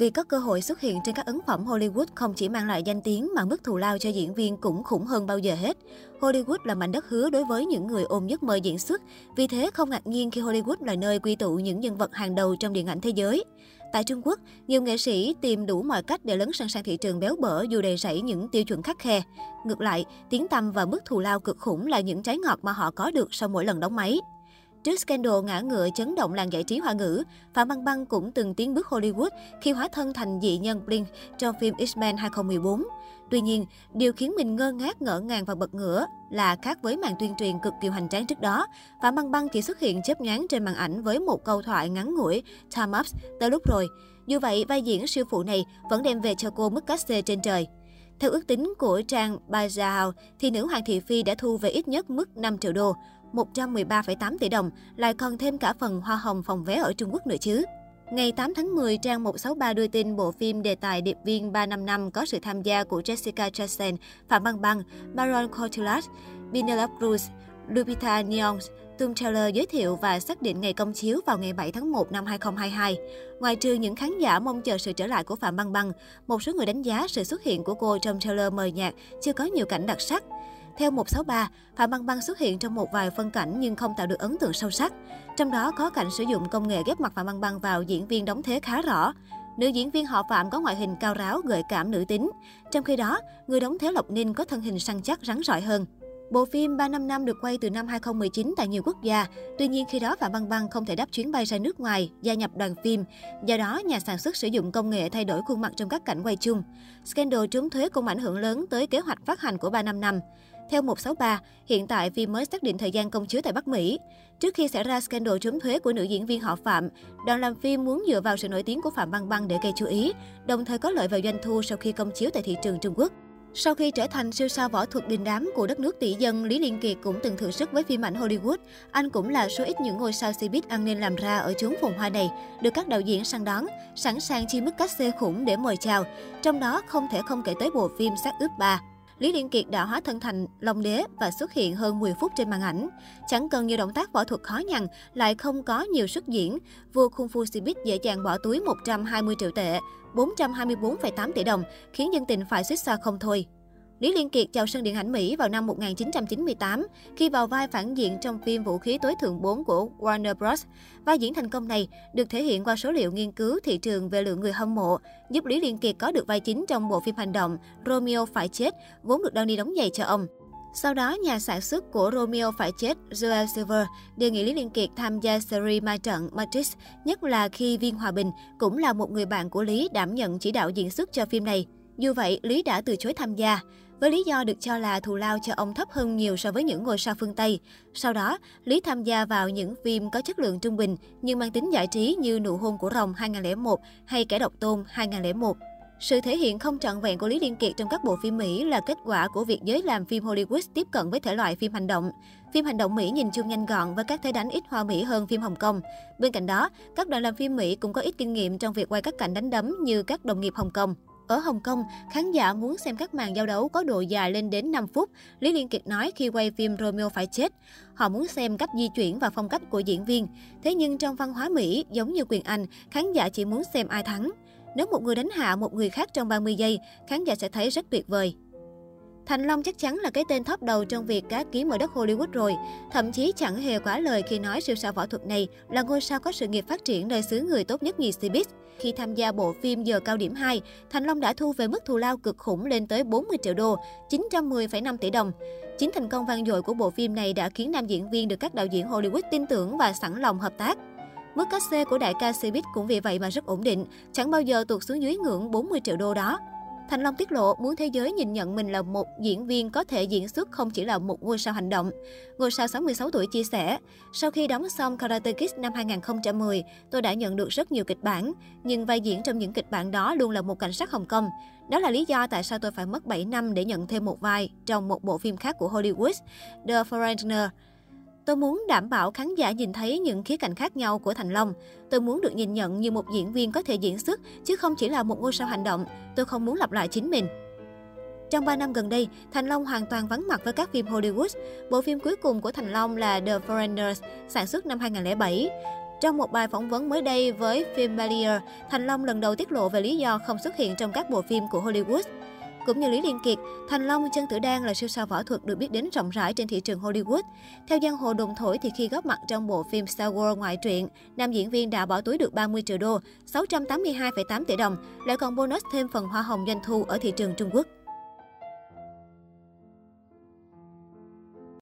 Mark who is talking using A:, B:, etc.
A: Vì có cơ hội xuất hiện trên các ấn phẩm Hollywood không chỉ mang lại danh tiếng mà mức thù lao cho diễn viên cũng khủng hơn bao giờ hết. Hollywood là mảnh đất hứa đối với những người ôm giấc mơ diễn xuất, vì thế không ngạc nhiên khi Hollywood là nơi quy tụ những nhân vật hàng đầu trong điện ảnh thế giới. Tại Trung Quốc, nhiều nghệ sĩ tìm đủ mọi cách để lấn sân sang thị trường béo bở dù đầy rẫy những tiêu chuẩn khắc khe. Ngược lại, tiếng tăm và mức thù lao cực khủng là những trái ngọt mà họ có được sau mỗi lần đóng máy. Trước scandal ngã ngựa chấn động làng giải trí hoa ngữ, Phạm Băng Băng cũng từng tiến bước Hollywood khi hóa thân thành dị nhân Blink trong phim X-Men 2014. Tuy nhiên, điều khiến mình ngơ ngác, ngỡ ngàng và bật ngửa là khác với màn tuyên truyền cực kỳ hoành tráng trước đó, Phạm Băng Băng chỉ xuất hiện chớp nhoáng trên màn ảnh với một câu thoại ngắn ngủi, time ups, tới lúc rồi. Dù vậy, vai diễn siêu phụ này vẫn đem về cho cô mức cát xê trên trời. Theo ước tính của trang Bazaar, thì nữ hoàng thị phi đã thu về ít nhất mức 5 triệu đô. 113,8 tỷ đồng, lại còn thêm cả phần hoa hồng phòng vé ở Trung Quốc nữa chứ. Ngày 8 tháng 10, trang 163 đưa tin bộ phim đề tài Điệp viên 355 có sự tham gia của Jessica Chastain, Phạm Băng Băng, Baron Cotillard, Penelope Cruz, Lupita Nyong'o, tung trailer giới thiệu và xác định ngày công chiếu vào ngày 7 tháng 1 năm 2022. Ngoài trừ những khán giả mong chờ sự trở lại của Phạm Băng Băng, một số người đánh giá sự xuất hiện của cô trong trailer mời nhạc chưa có nhiều cảnh đặc sắc. Theo 163, Phạm Băng Băng xuất hiện trong một vài phân cảnh nhưng không tạo được ấn tượng sâu sắc. Trong đó có cảnh sử dụng công nghệ ghép mặt Phạm Băng Băng vào diễn viên đóng thế khá rõ. Nữ diễn viên họ Phạm có ngoại hình cao ráo, gợi cảm nữ tính. Trong khi đó, người đóng thế Lộc Ninh có thân hình săn chắc, rắn rỏi hơn. Bộ phim 355 năm được quay từ năm 2019 tại nhiều quốc gia. Tuy nhiên khi đó Phạm Băng Băng không thể đáp chuyến bay ra nước ngoài, gia nhập đoàn phim. Do đó, nhà sản xuất sử dụng công nghệ thay đổi khuôn mặt trong các cảnh quay chung. Scandal trốn thuế cũng ảnh hưởng lớn tới kế hoạch phát hành của 355. Theo 163, hiện tại phim mới xác định thời gian công chiếu tại Bắc Mỹ. Trước khi xảy ra scandal trốn thuế của nữ diễn viên họ Phạm, đoàn làm phim muốn dựa vào sự nổi tiếng của Phạm Băng Băng để gây chú ý, đồng thời có lợi vào doanh thu sau khi công chiếu tại thị trường Trung Quốc. Sau khi trở thành siêu sao võ thuật đình đám của đất nước tỷ dân, Lý Liên Kiệt cũng từng thử sức với phim ảnh Hollywood. Anh cũng là số ít những ngôi sao showbiz ăn nên làm ra ở chốn phồn hoa này, được các đạo diễn săn đón, sẵn sàng chi mức cách xê khủng để mời chào. Trong đó không thể không kể tới bộ phim Sát ướp 3. Lý Liên Kiệt đã hóa thân thành Long Đế và xuất hiện hơn 10 phút trên màn ảnh. Chẳng cần nhiều động tác võ thuật khó nhằn, lại không có nhiều sức diễn. Vua Kung Fu Sibit dễ dàng bỏ túi 120 triệu tệ, 424,8 tỷ đồng, khiến dân tình phải suýt xoa không thôi. Lý Liên Kiệt chào sân điện ảnh Mỹ vào năm 1998 khi vào vai phản diện trong phim Vũ khí tối thượng 4 của Warner Bros. Vai diễn thành công này được thể hiện qua số liệu nghiên cứu thị trường về lượng người hâm mộ, giúp Lý Liên Kiệt có được vai chính trong bộ phim hành động Romeo phải chết, vốn được Downey đóng giày cho ông. Sau đó, nhà sản xuất của Romeo phải chết, Joel Silver, đề nghị Lý Liên Kiệt tham gia series ma trận Matrix, nhất là khi Viên Hòa Bình cũng là một người bạn của Lý đảm nhận chỉ đạo diễn xuất cho phim này. Dù vậy, Lý đã từ chối tham gia với lý do được cho là thù lao cho ông thấp hơn nhiều so với những ngôi sao phương Tây. Sau đó, Lý tham gia vào những phim có chất lượng trung bình nhưng mang tính giải trí như Nụ hôn của rồng 2001 hay Kẻ độc tôn 2001. Sự thể hiện không trọn vẹn của Lý Liên Kiệt trong các bộ phim Mỹ là kết quả của việc giới làm phim Hollywood tiếp cận với thể loại phim hành động. Phim hành động Mỹ nhìn chung nhanh gọn và các thế đánh ít hoa mỹ hơn phim Hồng Kông. Bên cạnh đó, các đoàn làm phim Mỹ cũng có ít kinh nghiệm trong việc quay các cảnh đánh đấm như các đồng nghiệp Hồng Kông. Ở Hồng Kông, khán giả muốn xem các màn giao đấu có độ dài lên đến 5 phút, Lý Liên Kiệt nói khi quay phim Romeo phải chết. Họ muốn xem cách di chuyển và phong cách của diễn viên. Thế nhưng trong văn hóa Mỹ, giống như quyền Anh, khán giả chỉ muốn xem ai thắng. Nếu một người đánh hạ một người khác trong 30 giây, khán giả sẽ thấy rất tuyệt vời. Thành Long chắc chắn là cái tên top đầu trong việc cá kiếm ở đất Hollywood rồi. Thậm chí chẳng hề quá lời khi nói siêu sao võ thuật này là ngôi sao có sự nghiệp phát triển nơi xứ người tốt nhất nhì Cbiz. Khi tham gia bộ phim Giờ cao điểm 2, Thành Long đã thu về mức thù lao cực khủng lên tới 40 triệu đô, 910,5 tỷ đồng. Chính thành công vang dội của bộ phim này đã khiến nam diễn viên được các đạo diễn Hollywood tin tưởng và sẵn lòng hợp tác. Mức cát xê của đại ca Cbiz cũng vì vậy mà rất ổn định, chẳng bao giờ tuột xuống dưới ngưỡng 40 triệu đô đó. Thành Long tiết lộ muốn thế giới nhìn nhận mình là một diễn viên có thể diễn xuất không chỉ là một ngôi sao hành động. Ngôi sao 66 tuổi chia sẻ, sau khi đóng xong Karate Kid năm 2010, tôi đã nhận được rất nhiều kịch bản, nhưng vai diễn trong những kịch bản đó luôn là một cảnh sát Hồng Kông. Đó là lý do tại sao tôi phải mất 7 năm để nhận thêm một vai trong một bộ phim khác của Hollywood, The Foreigner. Tôi muốn đảm bảo khán giả nhìn thấy những khía cạnh khác nhau của Thành Long. Tôi muốn được nhìn nhận như một diễn viên có thể diễn xuất, chứ không chỉ là một ngôi sao hành động. Tôi không muốn lặp lại chính mình. Trong 3 năm gần đây, Thành Long hoàn toàn vắng mặt với các phim Hollywood. Bộ phim cuối cùng của Thành Long là The Foreigners, sản xuất năm 2007. Trong một bài phỏng vấn mới đây với phim Barrier, Thành Long lần đầu tiết lộ về lý do không xuất hiện trong các bộ phim của Hollywood. Cũng như Lý Liên Kiệt, Thành Long Chân Tử Đan là siêu sao võ thuật được biết đến rộng rãi trên thị trường Hollywood. Theo giang hồ đồn thổi thì khi góp mặt trong bộ phim Star Wars ngoại truyện, nam diễn viên đã bỏ túi được 30 triệu đô, 682,8 tỷ đồng, lại còn bonus thêm phần hoa hồng doanh thu ở thị trường Trung Quốc.